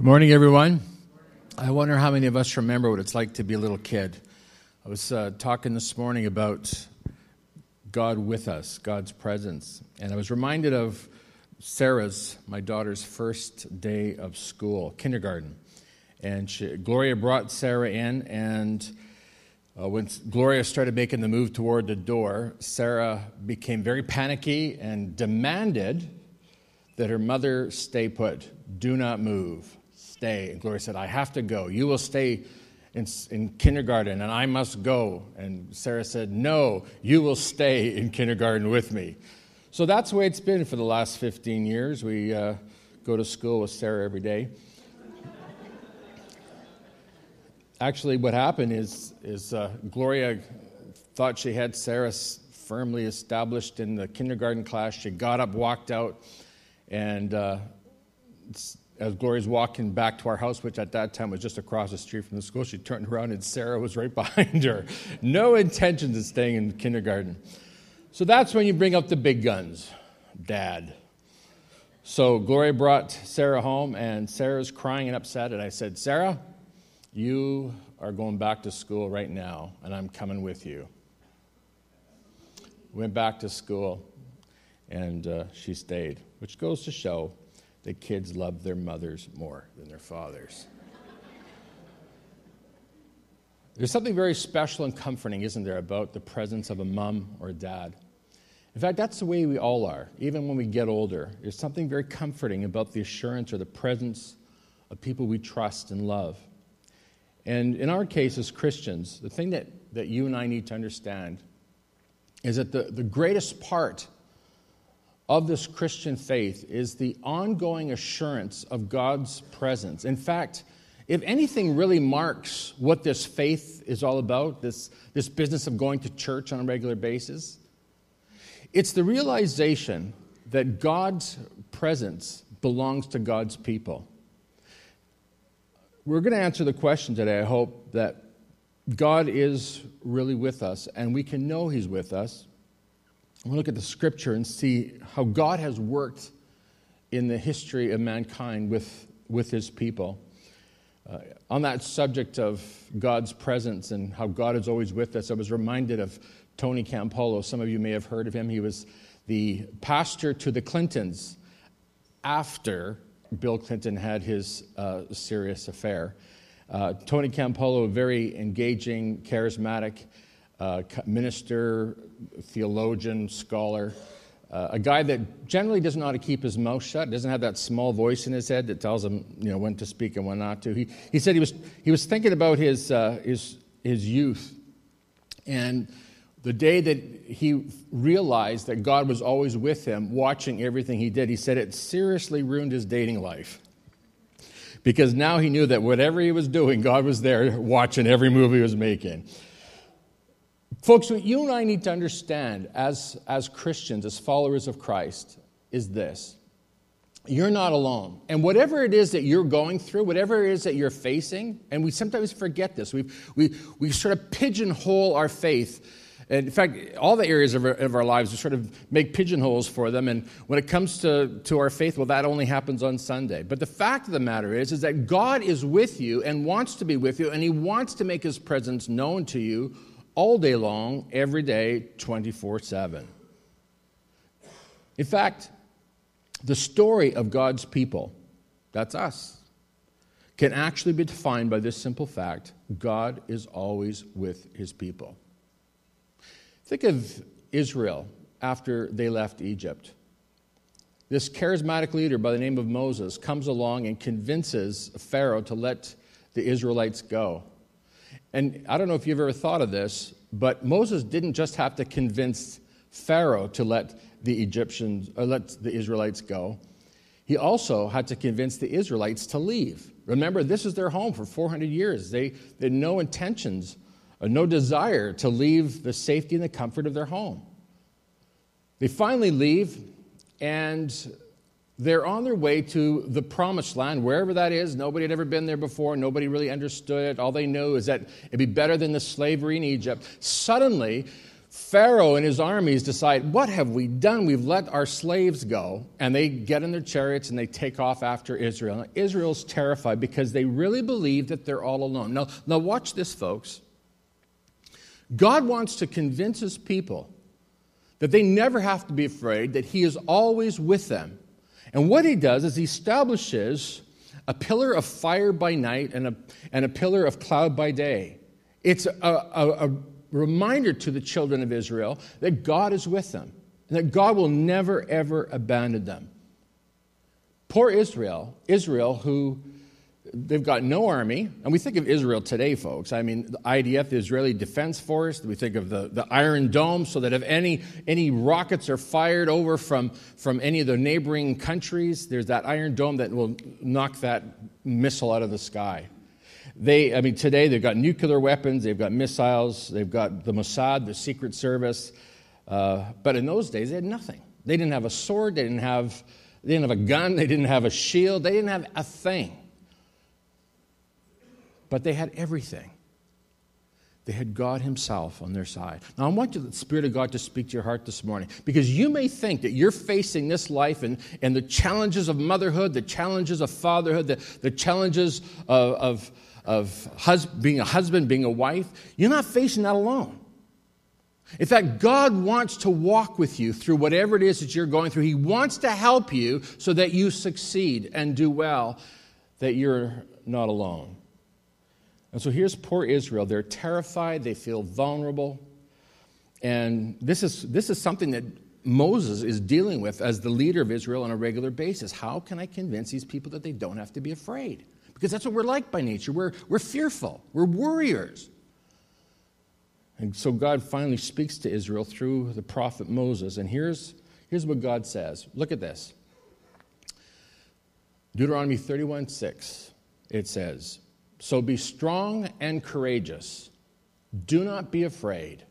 Good morning, everyone. I wonder how many of us remember what it's like to be a little kid. I was uh, talking this morning about God with us, God's presence, and I was reminded of Sarah's, my daughter's first day of school, kindergarten. And she, Gloria brought Sarah in, and uh, when Gloria started making the move toward the door, Sarah became very panicky and demanded that her mother stay put, do not move stay. And Gloria said, I have to go. You will stay in, in kindergarten, and I must go. And Sarah said, No, you will stay in kindergarten with me. So that's the way it's been for the last 15 years. We uh, go to school with Sarah every day. Actually, what happened is, is uh, Gloria thought she had Sarah firmly established in the kindergarten class. She got up, walked out, and uh, as Gloria's walking back to our house, which at that time was just across the street from the school, she turned around and Sarah was right behind her. No intentions of staying in kindergarten. So that's when you bring up the big guns dad. So Gloria brought Sarah home, and Sarah's crying and upset. And I said, Sarah, you are going back to school right now, and I'm coming with you. Went back to school, and uh, she stayed, which goes to show that kids love their mothers more than their fathers. There's something very special and comforting, isn't there, about the presence of a mom or a dad? In fact, that's the way we all are, even when we get older. There's something very comforting about the assurance or the presence of people we trust and love. And in our case as Christians, the thing that, that you and I need to understand is that the, the greatest part of this Christian faith is the ongoing assurance of God's presence. In fact, if anything really marks what this faith is all about, this, this business of going to church on a regular basis, it's the realization that God's presence belongs to God's people. We're going to answer the question today, I hope, that God is really with us, and we can know He's with us We'll look at the scripture and see how God has worked in the history of mankind with, with his people. Uh, on that subject of God's presence and how God is always with us, I was reminded of Tony Campolo. Some of you may have heard of him. He was the pastor to the Clintons after Bill Clinton had his uh, serious affair. Uh, Tony Campolo, very engaging, charismatic uh, minister, theologian, scholar, uh, a guy that generally doesn't know how to keep his mouth shut, doesn't have that small voice in his head that tells him, you know, when to speak and when not to. He, he said he was, he was thinking about his, uh, his, his youth and the day that he realized that God was always with him, watching everything he did, he said it seriously ruined his dating life. Because now he knew that whatever he was doing, God was there watching every move he was making. Folks, what you and I need to understand as, as Christians, as followers of Christ, is this you're not alone. And whatever it is that you're going through, whatever it is that you're facing, and we sometimes forget this, we, we, we sort of pigeonhole our faith. And in fact, all the areas of our, of our lives, we sort of make pigeonholes for them. And when it comes to, to our faith, well, that only happens on Sunday. But the fact of the matter is, is that God is with you and wants to be with you, and He wants to make His presence known to you all day long, every day, 24 7. In fact, the story of God's people, that's us, can actually be defined by this simple fact God is always with his people. Think of Israel after they left Egypt. This charismatic leader by the name of Moses comes along and convinces Pharaoh to let the Israelites go. And I don't know if you've ever thought of this, but Moses didn't just have to convince Pharaoh to let the Egyptians or let the Israelites go. He also had to convince the Israelites to leave. Remember, this is their home for 400 years. They, they had no intentions, or no desire to leave the safety and the comfort of their home. They finally leave, and they're on their way to the promised land, wherever that is. Nobody had ever been there before. Nobody really understood it. All they knew is that it'd be better than the slavery in Egypt. Suddenly, Pharaoh and his armies decide, What have we done? We've let our slaves go. And they get in their chariots and they take off after Israel. Now, Israel's terrified because they really believe that they're all alone. Now, now, watch this, folks. God wants to convince his people that they never have to be afraid, that he is always with them. And what he does is he establishes a pillar of fire by night and a, and a pillar of cloud by day. It's a, a, a reminder to the children of Israel that God is with them and that God will never, ever abandon them. Poor Israel, Israel, who they've got no army, and we think of Israel today, folks. I mean, the IDF, the Israeli Defense Force, we think of the, the Iron Dome, so that if any, any rockets are fired over from, from any of the neighboring countries, there's that Iron Dome that will knock that missile out of the sky. They, I mean, today they've got nuclear weapons, they've got missiles, they've got the Mossad, the Secret Service. Uh, but in those days, they had nothing. They didn't have a sword, they didn't have, they didn't have a gun, they didn't have a shield, they didn't have a thing. But they had everything. They had God Himself on their side. Now, I want you, the Spirit of God to speak to your heart this morning because you may think that you're facing this life and, and the challenges of motherhood, the challenges of fatherhood, the, the challenges of, of of hus- being a husband, being a wife, you're not facing that alone. In fact, God wants to walk with you through whatever it is that you're going through. He wants to help you so that you succeed and do well, that you're not alone. And so here's poor Israel. They're terrified, they feel vulnerable. And this is, this is something that Moses is dealing with as the leader of Israel on a regular basis. How can I convince these people that they don't have to be afraid? because that's what we're like by nature. We're, we're fearful, we're warriors. And so God finally speaks to Israel through the prophet Moses. And here's, here's what God says look at this Deuteronomy 31 6. It says, So be strong and courageous. Do not be afraid.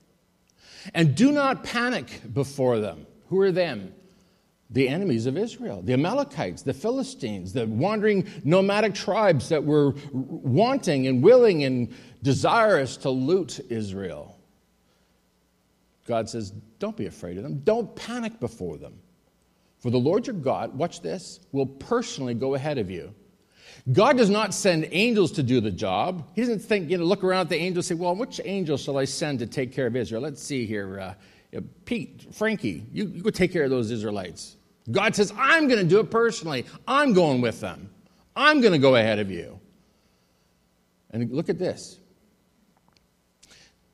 And do not panic before them. Who are them? the enemies of Israel, the Amalekites, the Philistines, the wandering nomadic tribes that were wanting and willing and desirous to loot Israel. God says, Don't be afraid of them. Don't panic before them. For the Lord your God, watch this, will personally go ahead of you. God does not send angels to do the job. He doesn't think, you know, look around at the angels and say, Well, which angel shall I send to take care of Israel? Let's see here. Uh, Pete, Frankie, you, you go take care of those Israelites. God says, I'm going to do it personally. I'm going with them. I'm going to go ahead of you. And look at this.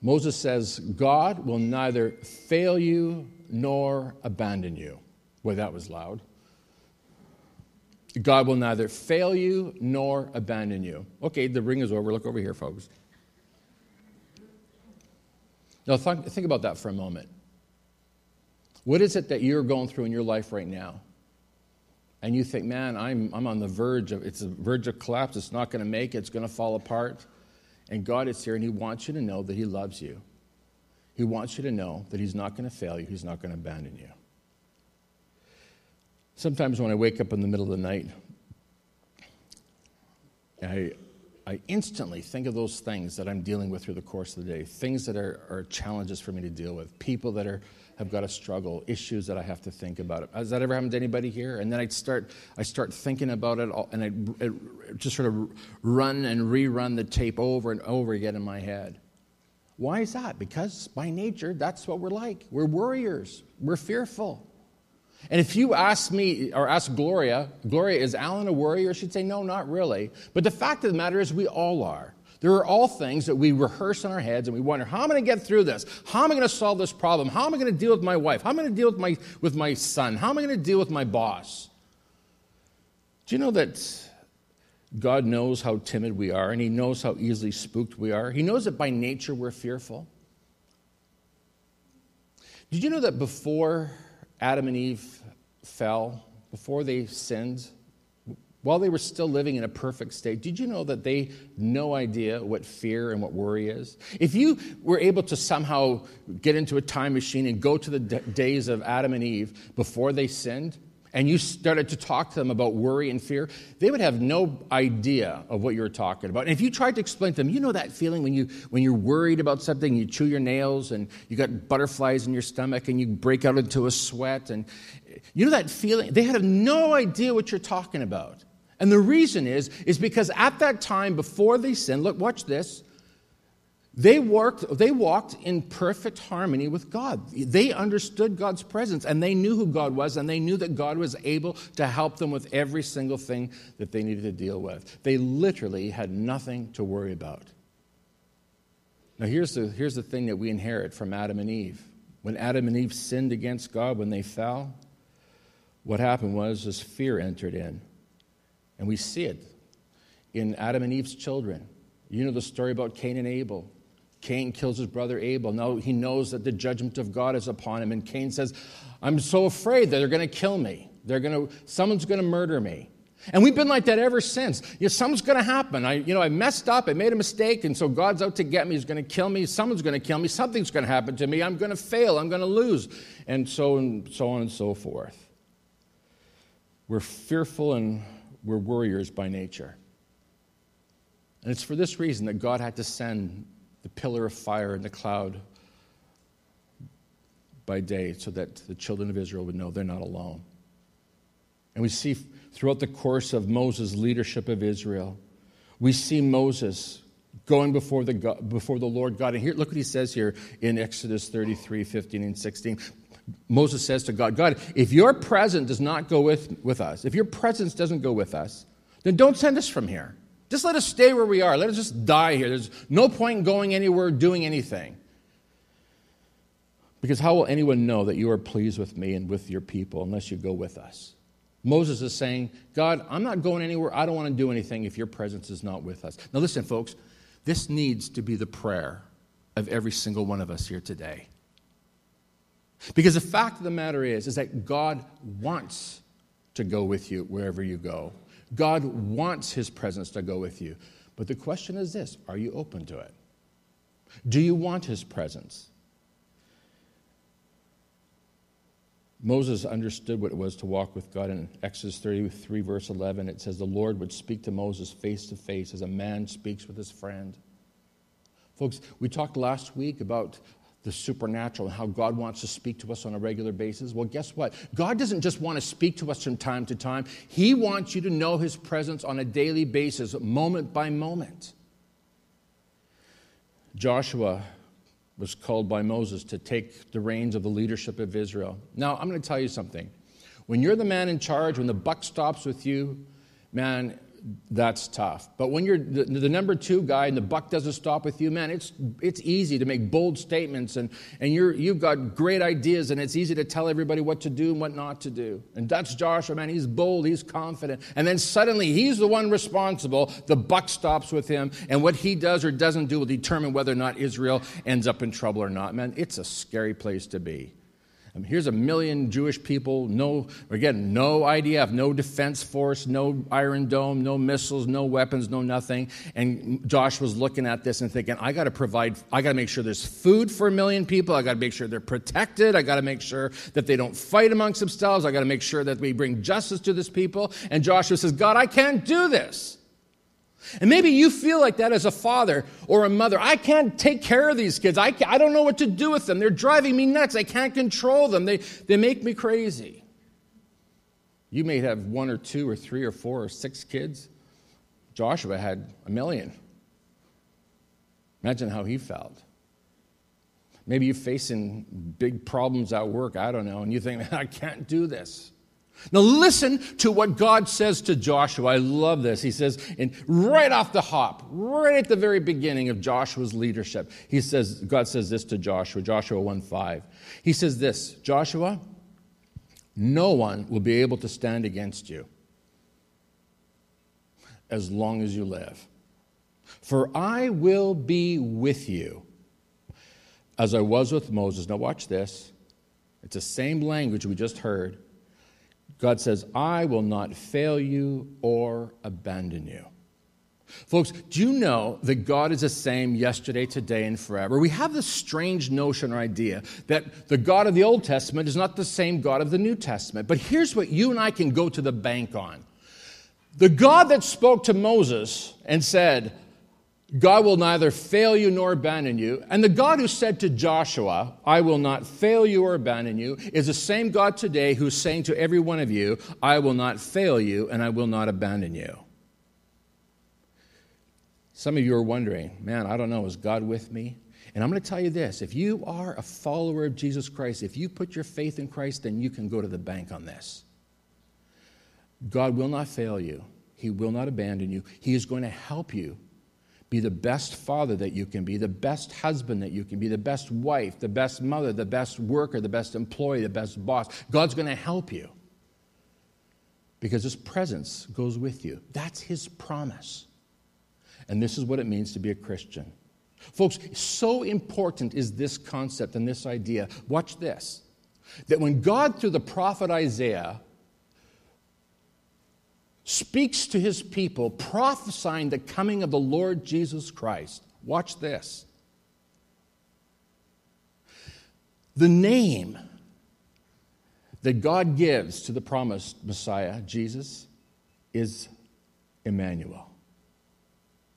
Moses says, God will neither fail you nor abandon you. Boy, that was loud. God will neither fail you nor abandon you. Okay, the ring is over. Look over here, folks. Now, think about that for a moment. What is it that you're going through in your life right now? And you think, man, I'm, I'm on the verge of, it's a verge of collapse. It's not going to make it. It's going to fall apart. And God is here and He wants you to know that He loves you. He wants you to know that He's not going to fail you. He's not going to abandon you. Sometimes when I wake up in the middle of the night, I, I instantly think of those things that I'm dealing with through the course of the day, things that are, are challenges for me to deal with, people that are have got a struggle, issues that I have to think about. Has that ever happened to anybody here? And then I'd start, I start thinking about it, all, and I just sort of run and rerun the tape over and over again in my head. Why is that? Because by nature, that's what we're like. We're warriors. We're fearful. And if you ask me or ask Gloria, Gloria, is Alan a warrior? She'd say, no, not really. But the fact of the matter is, we all are. There are all things that we rehearse in our heads and we wonder, how am I going to get through this? How am I going to solve this problem? How am I going to deal with my wife? How am I going to deal with my, with my son? How am I going to deal with my boss? Do you know that God knows how timid we are and He knows how easily spooked we are? He knows that by nature we're fearful. Did you know that before Adam and Eve fell, before they sinned, while they were still living in a perfect state, did you know that they no idea what fear and what worry is? If you were able to somehow get into a time machine and go to the d- days of Adam and Eve before they sinned, and you started to talk to them about worry and fear, they would have no idea of what you were talking about. And if you tried to explain to them, you know that feeling when, you, when you're worried about something, you chew your nails and you got butterflies in your stomach and you break out into a sweat. And you know that feeling? They had no idea what you're talking about. And the reason is, is because at that time before they sinned, look, watch this. They, worked, they walked in perfect harmony with God. They understood God's presence and they knew who God was and they knew that God was able to help them with every single thing that they needed to deal with. They literally had nothing to worry about. Now, here's the, here's the thing that we inherit from Adam and Eve. When Adam and Eve sinned against God, when they fell, what happened was this fear entered in. And we see it in Adam and Eve's children. You know the story about Cain and Abel. Cain kills his brother Abel. Now he knows that the judgment of God is upon him. And Cain says, I'm so afraid that they're going to kill me. They're going to, someone's going to murder me. And we've been like that ever since. You know, something's going to happen. I, you know, I messed up. I made a mistake, and so God's out to get me. He's going to kill me. Someone's going to kill me. Something's going to happen to me. I'm going to fail. I'm going to lose, and so and so on and so forth. We're fearful and we're warriors by nature. And it's for this reason that God had to send the pillar of fire and the cloud by day so that the children of Israel would know they're not alone. And we see throughout the course of Moses' leadership of Israel, we see Moses going before the, God, before the Lord God. And here, look what he says here in Exodus 33 15 and 16. Moses says to God, God, if your presence does not go with, with us, if your presence doesn't go with us, then don't send us from here. Just let us stay where we are. Let us just die here. There's no point in going anywhere, doing anything. Because how will anyone know that you are pleased with me and with your people unless you go with us? Moses is saying, God, I'm not going anywhere. I don't want to do anything if your presence is not with us. Now, listen, folks, this needs to be the prayer of every single one of us here today. Because the fact of the matter is, is that God wants to go with you wherever you go. God wants his presence to go with you. But the question is this are you open to it? Do you want his presence? Moses understood what it was to walk with God. In Exodus 33, verse 11, it says, The Lord would speak to Moses face to face as a man speaks with his friend. Folks, we talked last week about the supernatural and how God wants to speak to us on a regular basis. Well, guess what? God doesn't just want to speak to us from time to time, He wants you to know His presence on a daily basis, moment by moment. Joshua was called by Moses to take the reins of the leadership of Israel. Now, I'm going to tell you something. When you're the man in charge, when the buck stops with you, man, that's tough. But when you're the, the, number two guy and the buck doesn't stop with you, man, it's, it's easy to make bold statements and, and you're, you've got great ideas and it's easy to tell everybody what to do and what not to do. And that's Joshua, man. He's bold, he's confident. And then suddenly he's the one responsible. The buck stops with him and what he does or doesn't do will determine whether or not Israel ends up in trouble or not. Man, it's a scary place to be. Um, here's a million Jewish people, no, again, no IDF, no defense force, no Iron Dome, no missiles, no weapons, no nothing. And Josh was looking at this and thinking, I got to provide, I got to make sure there's food for a million people. I got to make sure they're protected. I got to make sure that they don't fight amongst themselves. I got to make sure that we bring justice to this people. And Joshua says, God, I can't do this. And maybe you feel like that as a father or a mother. I can't take care of these kids. I, I don't know what to do with them. They're driving me nuts. I can't control them. They, they make me crazy. You may have one or two or three or four or six kids. Joshua had a million. Imagine how he felt. Maybe you're facing big problems at work, I don't know, and you think, I can't do this. Now, listen to what God says to Joshua. I love this. He says, and right off the hop, right at the very beginning of Joshua's leadership, he says, God says this to Joshua, Joshua 1 5. He says this Joshua, no one will be able to stand against you as long as you live. For I will be with you as I was with Moses. Now, watch this. It's the same language we just heard. God says, I will not fail you or abandon you. Folks, do you know that God is the same yesterday, today, and forever? We have this strange notion or idea that the God of the Old Testament is not the same God of the New Testament. But here's what you and I can go to the bank on the God that spoke to Moses and said, God will neither fail you nor abandon you. And the God who said to Joshua, I will not fail you or abandon you, is the same God today who's saying to every one of you, I will not fail you and I will not abandon you. Some of you are wondering, man, I don't know, is God with me? And I'm going to tell you this if you are a follower of Jesus Christ, if you put your faith in Christ, then you can go to the bank on this. God will not fail you, He will not abandon you. He is going to help you be the best father that you can be, the best husband that you can be, the best wife, the best mother, the best worker, the best employee, the best boss. God's going to help you because His presence goes with you. That's His promise. And this is what it means to be a Christian. Folks, so important is this concept and this idea. Watch this that when God, through the prophet Isaiah, speaks to his people, prophesying the coming of the Lord Jesus Christ, watch this. The name that God gives to the promised Messiah, Jesus, is Emmanuel.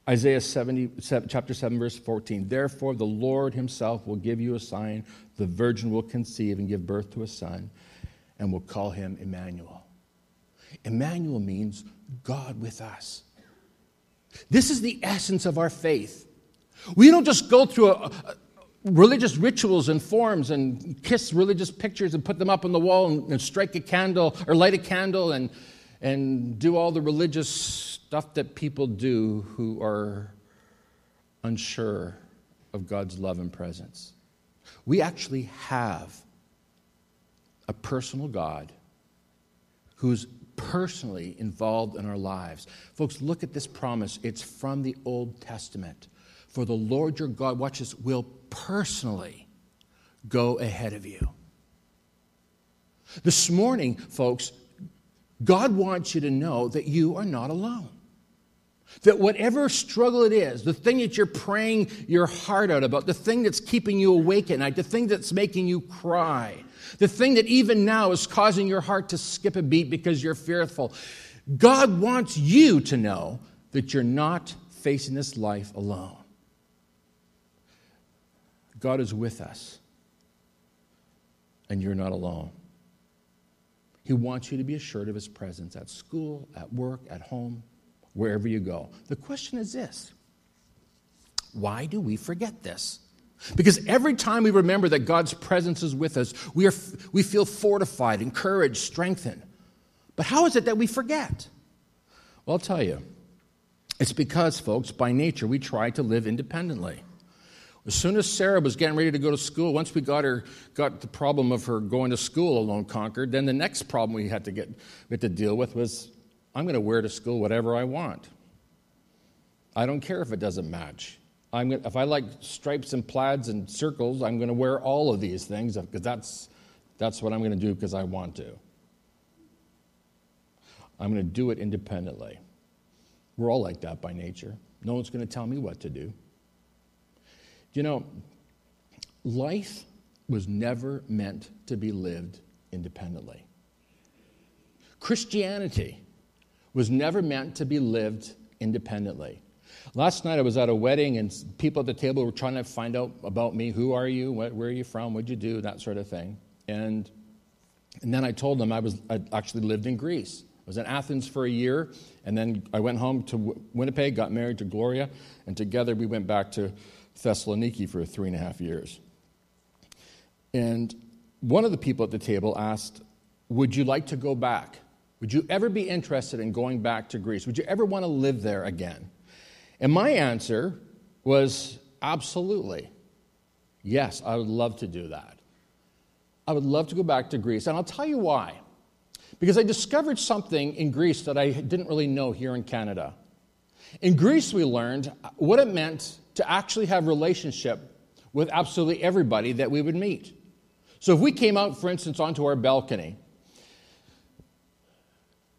Isaiah 70, chapter 7, verse 14. Therefore, the Lord himself will give you a sign. The virgin will conceive and give birth to a son, and will call him Emmanuel. Emmanuel means God with us. This is the essence of our faith. We don't just go through a, a, religious rituals and forms and kiss religious pictures and put them up on the wall and, and strike a candle or light a candle and, and do all the religious stuff that people do who are unsure of God's love and presence. We actually have a personal God who's personally involved in our lives. Folks, look at this promise. It's from the Old Testament. For the Lord your God, watch this, will personally go ahead of you. This morning, folks, God wants you to know that you are not alone. That whatever struggle it is, the thing that you're praying your heart out about, the thing that's keeping you awake at night, the thing that's making you cry, the thing that even now is causing your heart to skip a beat because you're fearful, God wants you to know that you're not facing this life alone. God is with us, and you're not alone. He wants you to be assured of His presence at school, at work, at home wherever you go. The question is this why do we forget this? Because every time we remember that God's presence is with us, we, are, we feel fortified, encouraged, strengthened. But how is it that we forget? Well, I'll tell you. It's because, folks, by nature, we try to live independently. As soon as Sarah was getting ready to go to school, once we got her got the problem of her going to school alone conquered, then the next problem we had to get we had to deal with was I'm going to wear to school whatever I want. I don't care if it doesn't match. I'm gonna, if I like stripes and plaids and circles, I'm going to wear all of these things uh, because that's, that's what I'm going to do because I want to. I'm going to do it independently. We're all like that by nature. No one's going to tell me what to do. You know, life was never meant to be lived independently. Christianity was never meant to be lived independently. Last night I was at a wedding and people at the table were trying to find out about me. Who are you? Where are you from? What'd you do? That sort of thing. And, and then I told them I was I actually lived in Greece. I was in Athens for a year, and then I went home to Winnipeg, got married to Gloria, and together we went back to Thessaloniki for three and a half years. And one of the people at the table asked, Would you like to go back? Would you ever be interested in going back to Greece? Would you ever want to live there again? And my answer was absolutely. Yes, I would love to do that. I would love to go back to Greece. And I'll tell you why. Because I discovered something in Greece that I didn't really know here in Canada. In Greece, we learned what it meant to actually have relationship with absolutely everybody that we would meet. So if we came out, for instance, onto our balcony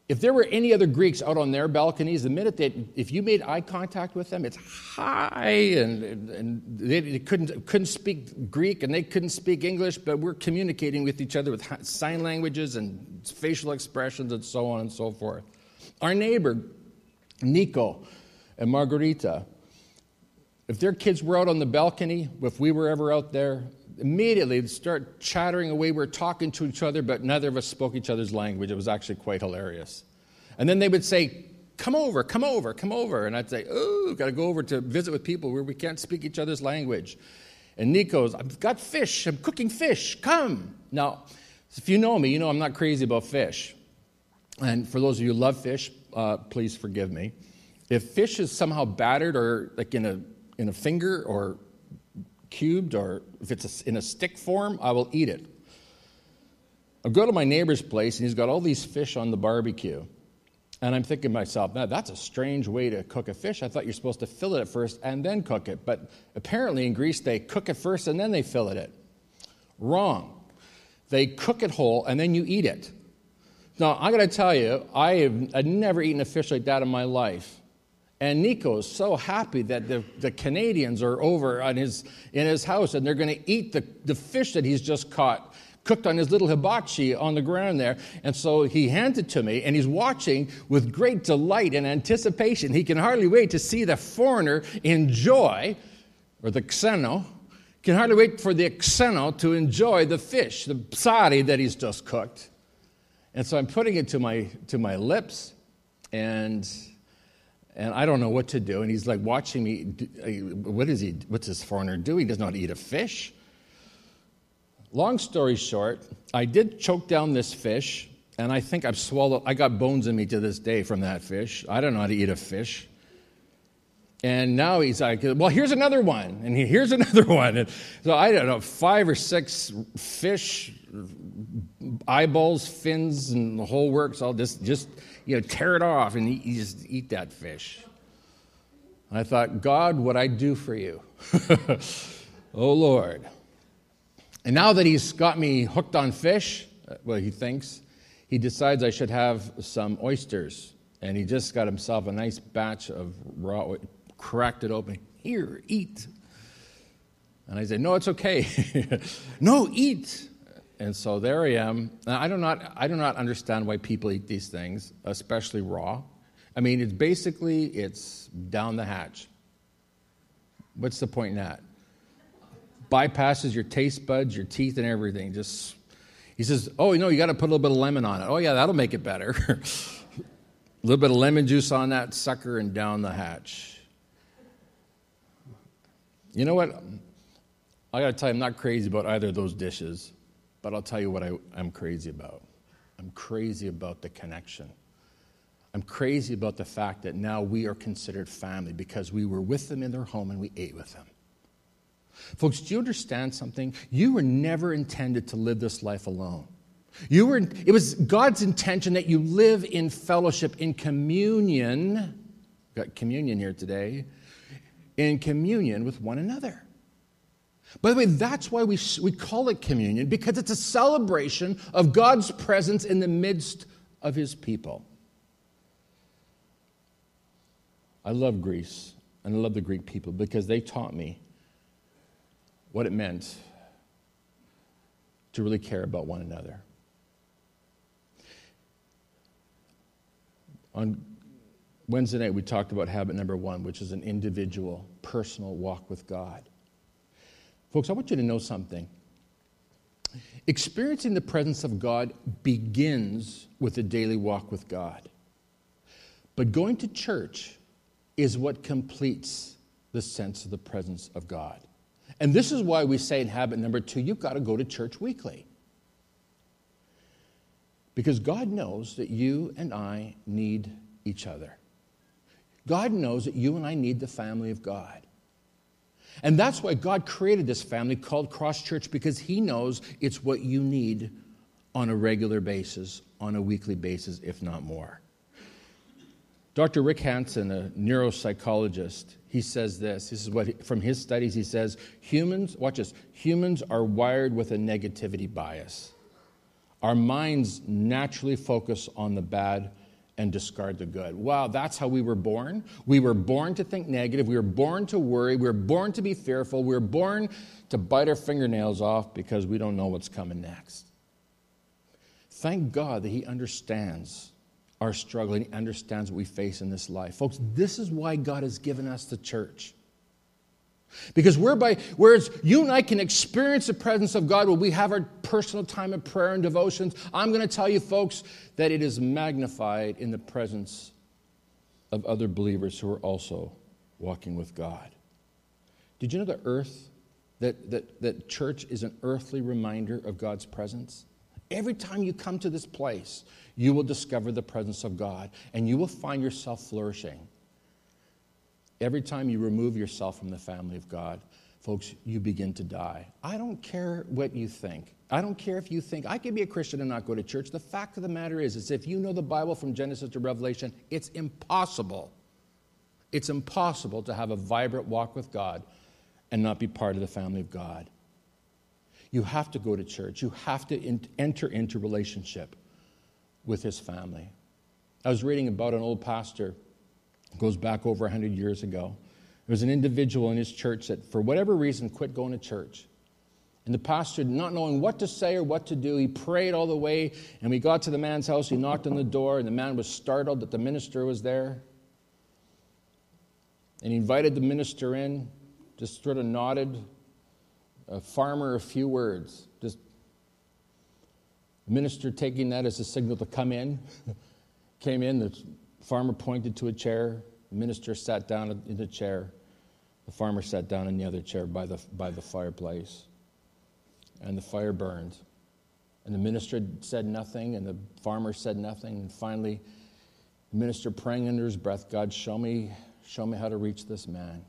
if there were any other Greeks out on their balconies, the minute that if you made eye contact with them, it's hi, and, and they couldn't, couldn't speak Greek and they couldn't speak English, but we're communicating with each other with sign languages and facial expressions and so on and so forth. Our neighbor, Nico and Margarita, if their kids were out on the balcony, if we were ever out there, immediately start chattering away. We are talking to each other, but neither of us spoke each other's language. It was actually quite hilarious. And then they would say, Come over, come over, come over. And I'd say, Oh, got to go over to visit with people where we can't speak each other's language. And Nico's, I've got fish, I'm cooking fish, come. Now, if you know me, you know I'm not crazy about fish. And for those of you who love fish, uh, please forgive me. If fish is somehow battered or like in a, in a finger or cubed or if it's in a stick form, I will eat it. I go to my neighbor's place and he's got all these fish on the barbecue. And I'm thinking to myself, now that's a strange way to cook a fish. I thought you're supposed to fillet it first and then cook it. But apparently in Greece, they cook it first and then they fillet it. Wrong. They cook it whole and then you eat it. Now, I got to tell you, I have I'd never eaten a fish like that in my life. And Nico is so happy that the, the Canadians are over on his, in his house and they're going to eat the, the fish that he's just caught, cooked on his little hibachi on the ground there. And so he hands it to me and he's watching with great delight and anticipation. He can hardly wait to see the foreigner enjoy, or the xeno, can hardly wait for the xeno to enjoy the fish, the sari that he's just cooked. And so I'm putting it to my, to my lips and and I don't know what to do. And he's like watching me. Uh, what is he? What's this foreigner doing? He does not eat a fish. Long story short, I did choke down this fish, and I think I've swallowed. I got bones in me to this day from that fish. I don't know how to eat a fish. And now he's like, well, here's another one, and here's another one. And so I don't know, five or six fish, eyeballs, fins, and the whole works. I'll just, just you know, tear it off and eat, just eat that fish. I thought, God, what I do for you? oh, Lord. And now that he's got me hooked on fish, uh, well, he thinks, he decides I should have some oysters. And he just got himself a nice batch of raw, cracked it open. Here, eat. And I said, No, it's okay. no, eat. And so there I am. I do, not, I do not understand why people eat these things, especially raw. I mean, it's basically, it's down the hatch. What's the point in that? Bypasses your taste buds, your teeth, and everything. Just, he says, oh, you know, you got to put a little bit of lemon on it. Oh, yeah, that'll make it better. a little bit of lemon juice on that sucker and down the hatch. You know what? I got to tell you, I'm not crazy about either of those dishes. But I'll tell you what I, I'm crazy about. I'm crazy about the connection. I'm crazy about the fact that now we are considered family because we were with them in their home and we ate with them. Folks, do you understand something? You were never intended to live this life alone. You were, it was God's intention that you live in fellowship, in communion. Got communion here today. In communion with one another. By the way, that's why we, we call it communion, because it's a celebration of God's presence in the midst of his people. I love Greece, and I love the Greek people because they taught me what it meant to really care about one another. On Wednesday night, we talked about habit number one, which is an individual, personal walk with God. Folks, I want you to know something. Experiencing the presence of God begins with a daily walk with God. But going to church is what completes the sense of the presence of God. And this is why we say in habit number two, you've got to go to church weekly. Because God knows that you and I need each other. God knows that you and I need the family of God. And that's why God created this family called Cross Church because He knows it's what you need on a regular basis, on a weekly basis, if not more. Dr. Rick Hanson, a neuropsychologist, he says this. This is what, from his studies, he says humans, watch this, humans are wired with a negativity bias. Our minds naturally focus on the bad and discard the good. Wow, that's how we were born. We were born to think negative. We were born to worry. We were born to be fearful. We were born to bite our fingernails off because we don't know what's coming next. Thank God that He understands our struggle and He understands what we face in this life. Folks, this is why God has given us the church. Because whereby, whereas you and I can experience the presence of God when we have our personal time of prayer and devotions, I'm going to tell you, folks, that it is magnified in the presence of other believers who are also walking with God. Did you know that earth, that, that, that church is an earthly reminder of God's presence? Every time you come to this place, you will discover the presence of God and you will find yourself flourishing. Every time you remove yourself from the family of God, folks, you begin to die. I don't care what you think. I don't care if you think I can be a Christian and not go to church. The fact of the matter is, is if you know the Bible from Genesis to Revelation, it's impossible. It's impossible to have a vibrant walk with God and not be part of the family of God. You have to go to church. You have to in- enter into relationship with his family. I was reading about an old pastor goes back over 100 years ago. There was an individual in his church that, for whatever reason, quit going to church. And the pastor, not knowing what to say or what to do, he prayed all the way. And we got to the man's house. He knocked on the door, and the man was startled that the minister was there. And he invited the minister in, just sort of nodded, a farmer, a few words. Just minister taking that as a signal to come in, came in. The farmer pointed to a chair. The minister sat down in the chair. The farmer sat down in the other chair by the, by the fireplace. And the fire burned. And the minister said nothing, and the farmer said nothing. And finally, the minister praying under his breath, God, show me, show me how to reach this man.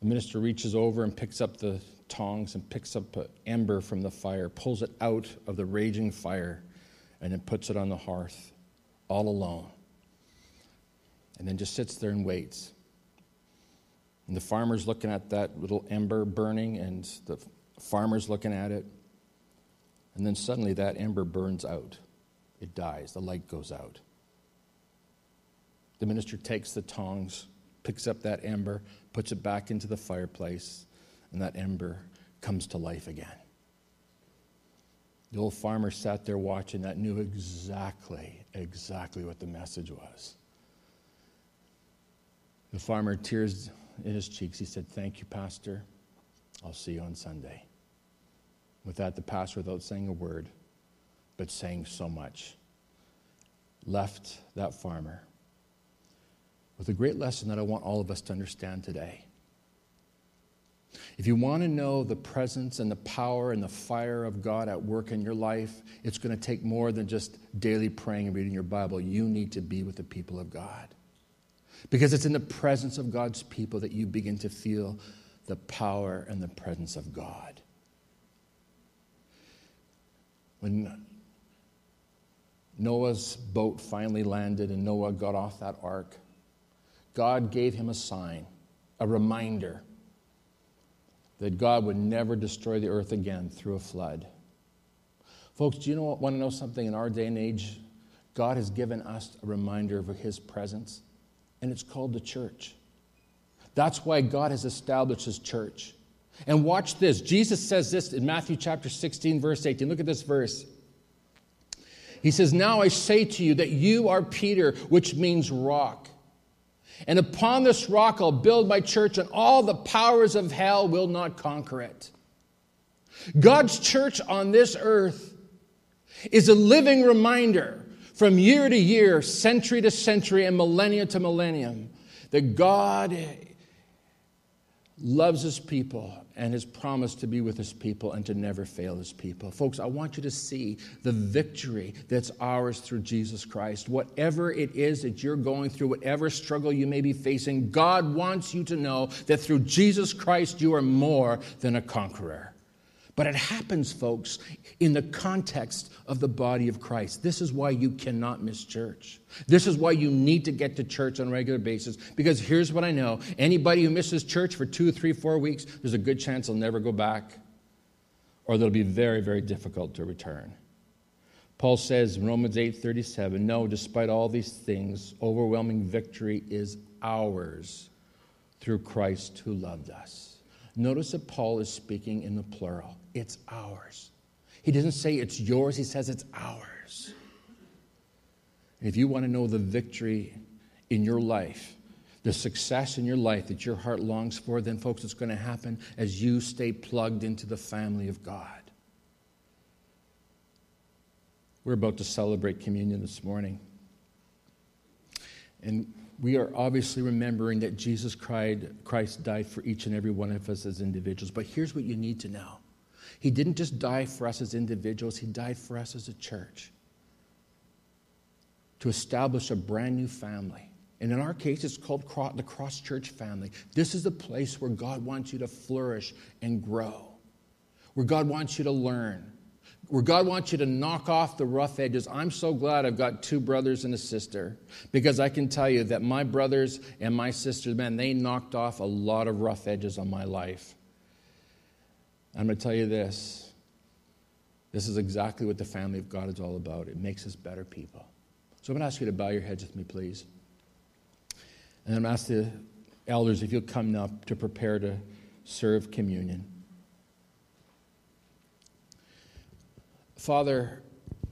The minister reaches over and picks up the tongs and picks up an ember from the fire, pulls it out of the raging fire, and then puts it on the hearth, all alone and then just sits there and waits. And the farmer's looking at that little ember burning, and the farmer's looking at it. And then suddenly that ember burns out. It dies. The light goes out. The minister takes the tongs, picks up that ember, puts it back into the fireplace, and that ember comes to life again. The old farmer sat there watching that, knew exactly, exactly what the message was. The farmer, tears in his cheeks, he said, Thank you, Pastor. I'll see you on Sunday. With that, the pastor, without saying a word, but saying so much, left that farmer with a great lesson that I want all of us to understand today. If you want to know the presence and the power and the fire of God at work in your life, it's going to take more than just daily praying and reading your Bible. You need to be with the people of God. Because it's in the presence of God's people that you begin to feel the power and the presence of God. When Noah's boat finally landed and Noah got off that ark, God gave him a sign, a reminder that God would never destroy the earth again through a flood. Folks, do you know, want to know something in our day and age? God has given us a reminder of his presence and it's called the church. That's why God has established his church. And watch this. Jesus says this in Matthew chapter 16, verse 18. Look at this verse. He says, Now I say to you that you are Peter, which means rock. And upon this rock I'll build my church, and all the powers of hell will not conquer it. God's church on this earth is a living reminder from year to year, century to century, and millennia to millennium, that God loves his people and has promised to be with his people and to never fail his people. Folks, I want you to see the victory that's ours through Jesus Christ. Whatever it is that you're going through, whatever struggle you may be facing, God wants you to know that through Jesus Christ you are more than a conqueror. But it happens, folks, in the context of the body of Christ. This is why you cannot miss church. This is why you need to get to church on a regular basis. Because here's what I know anybody who misses church for two, three, four weeks, there's a good chance they'll never go back, or they'll be very, very difficult to return. Paul says in Romans 8:37, "No, despite all these things, overwhelming victory is ours through Christ who loved us." Notice that Paul is speaking in the plural. It's ours. He doesn't say it's yours, he says it's ours. And if you want to know the victory in your life, the success in your life that your heart longs for, then, folks, it's going to happen as you stay plugged into the family of God. We're about to celebrate communion this morning. And we are obviously remembering that Jesus Christ died for each and every one of us as individuals. But here's what you need to know He didn't just die for us as individuals, He died for us as a church to establish a brand new family. And in our case, it's called the Cross Church family. This is the place where God wants you to flourish and grow, where God wants you to learn, where God wants you to knock off the rough edges. I'm so glad I've got two brothers and a sister because I can tell you that my brothers and my sisters, man, they knocked off a lot of rough edges on my life. I'm going to tell you this this is exactly what the family of God is all about. It makes us better people. So I'm going to ask you to bow your heads with me, please. And I'm going to ask the elders if you'll come up to prepare to serve communion. Father,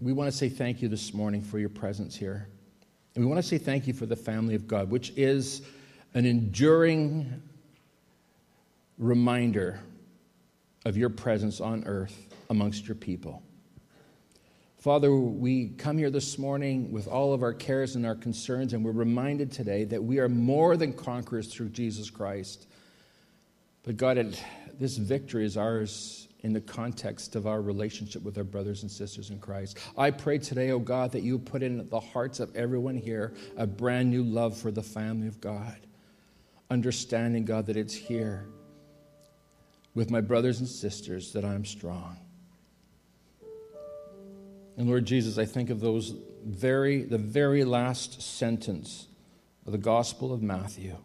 we want to say thank you this morning for your presence here. And we want to say thank you for the family of God, which is an enduring reminder of your presence on earth amongst your people. Father, we come here this morning with all of our cares and our concerns, and we're reminded today that we are more than conquerors through Jesus Christ. But God, this victory is ours in the context of our relationship with our brothers and sisters in Christ. I pray today, oh God, that you put in the hearts of everyone here a brand new love for the family of God. Understanding, God, that it's here with my brothers and sisters that I'm strong. And Lord Jesus, I think of those very the very last sentence of the Gospel of Matthew.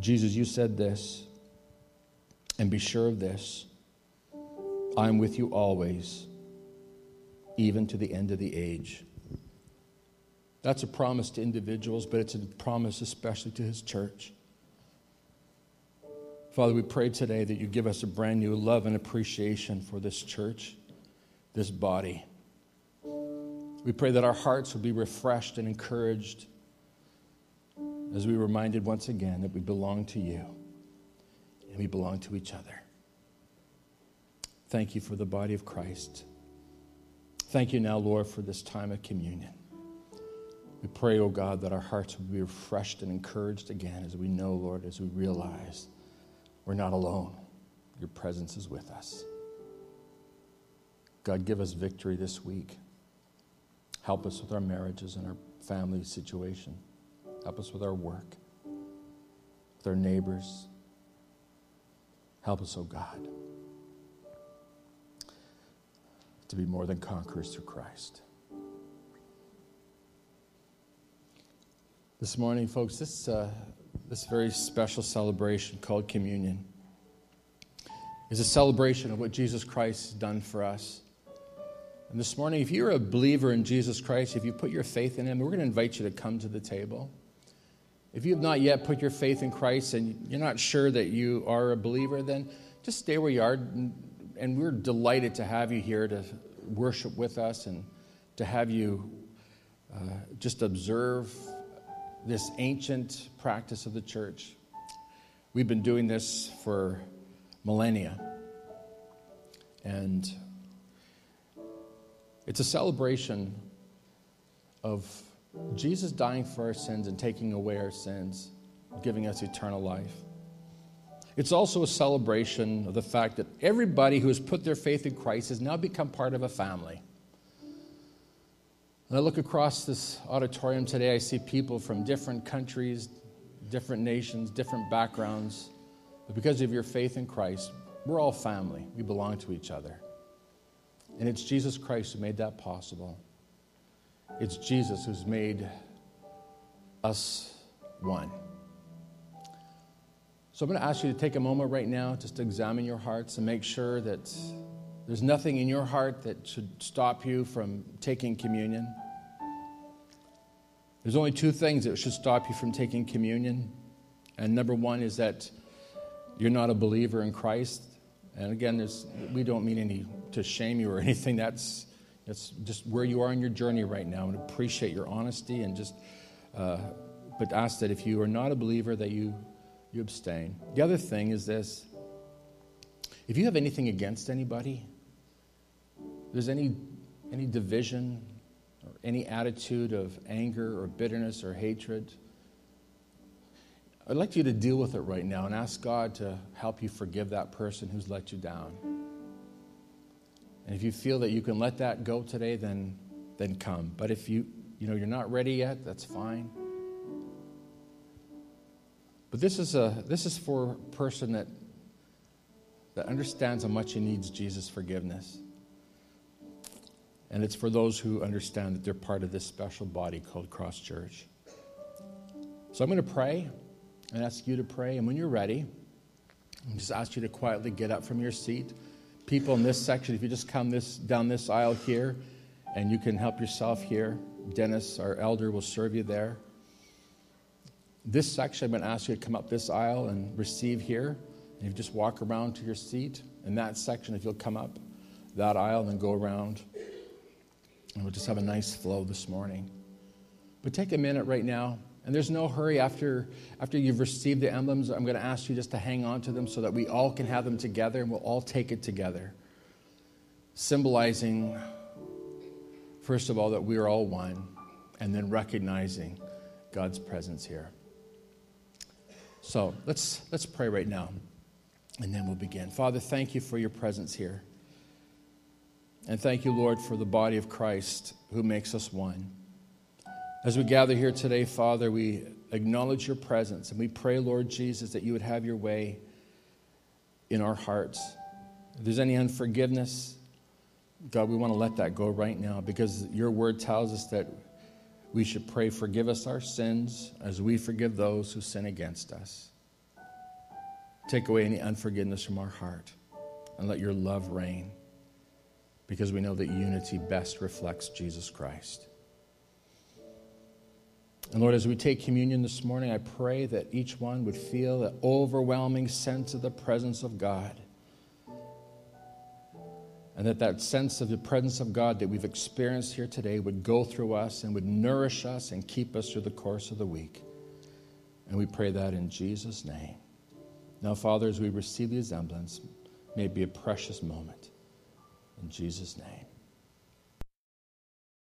Jesus, you said this, and be sure of this I am with you always, even to the end of the age. That's a promise to individuals, but it's a promise especially to his church. Father, we pray today that you give us a brand new love and appreciation for this church, this body. We pray that our hearts will be refreshed and encouraged as we reminded once again that we belong to you and we belong to each other. Thank you for the body of Christ. Thank you now, Lord, for this time of communion. We pray, O oh God, that our hearts will be refreshed and encouraged again as we know, Lord, as we realize we're not alone. Your presence is with us. God, give us victory this week. Help us with our marriages and our family situation. Help us with our work, with our neighbors. Help us, O oh God to be more than conquerors through Christ. This morning, folks, this, uh, this very special celebration called communion is a celebration of what Jesus Christ has done for us. And this morning, if you're a believer in Jesus Christ, if you put your faith in Him, we're going to invite you to come to the table. If you have not yet put your faith in Christ and you're not sure that you are a believer, then just stay where you are and we're delighted to have you here to worship with us and to have you uh, just observe this ancient practice of the church. We've been doing this for millennia. And it's a celebration of Jesus dying for our sins and taking away our sins, giving us eternal life. It's also a celebration of the fact that everybody who has put their faith in Christ has now become part of a family. When I look across this auditorium today, I see people from different countries, different nations, different backgrounds. But because of your faith in Christ, we're all family. We belong to each other. And it's Jesus Christ who made that possible. It's Jesus who's made us one. So I'm going to ask you to take a moment right now just to examine your hearts and make sure that There's nothing in your heart that should stop you from taking communion. There's only two things that should stop you from taking communion. And number one is that you're not a believer in Christ. And again, we don't mean any to shame you or anything. That's, that's just where you are in your journey right now. And appreciate your honesty and just, uh, but ask that if you are not a believer, that you, you abstain. The other thing is this if you have anything against anybody, there's any, any division or any attitude of anger or bitterness or hatred, I'd like you to deal with it right now and ask God to help you forgive that person who's let you down. And if you feel that you can let that go today, then, then come. But if you, you know, you're not ready yet, that's fine. But this is, a, this is for a person that, that understands how much he needs Jesus' forgiveness. And it's for those who understand that they're part of this special body called Cross Church. So I'm going to pray and ask you to pray. And when you're ready, I just ask you to quietly get up from your seat. People in this section, if you just come this down this aisle here, and you can help yourself here. Dennis, our elder, will serve you there. This section, I'm going to ask you to come up this aisle and receive here. And you just walk around to your seat. In that section, if you'll come up that aisle and then go around, and we'll just have a nice flow this morning. But take a minute right now and there's no hurry after, after you've received the emblems. I'm going to ask you just to hang on to them so that we all can have them together and we'll all take it together. Symbolizing, first of all, that we are all one, and then recognizing God's presence here. So let's, let's pray right now, and then we'll begin. Father, thank you for your presence here. And thank you, Lord, for the body of Christ who makes us one. As we gather here today, Father, we acknowledge your presence and we pray, Lord Jesus, that you would have your way in our hearts. If there's any unforgiveness, God, we want to let that go right now because your word tells us that we should pray, forgive us our sins as we forgive those who sin against us. Take away any unforgiveness from our heart and let your love reign because we know that unity best reflects Jesus Christ. And Lord, as we take communion this morning, I pray that each one would feel the overwhelming sense of the presence of God. And that that sense of the presence of God that we've experienced here today would go through us and would nourish us and keep us through the course of the week. And we pray that in Jesus' name. Now, Father, as we receive these emblems, may it be a precious moment. In Jesus' name.